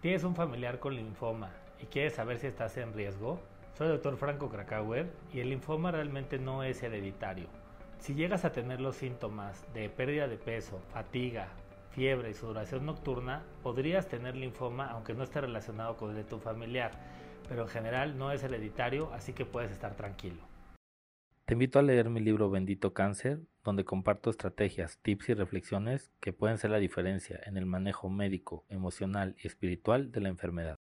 ¿Tienes un familiar con linfoma y quieres saber si estás en riesgo? Soy el doctor Franco Krakauer y el linfoma realmente no es hereditario. Si llegas a tener los síntomas de pérdida de peso, fatiga, fiebre y sudoración nocturna, podrías tener linfoma aunque no esté relacionado con el de tu familiar, pero en general no es hereditario, así que puedes estar tranquilo. Te invito a leer mi libro Bendito Cáncer, donde comparto estrategias, tips y reflexiones que pueden ser la diferencia en el manejo médico, emocional y espiritual de la enfermedad.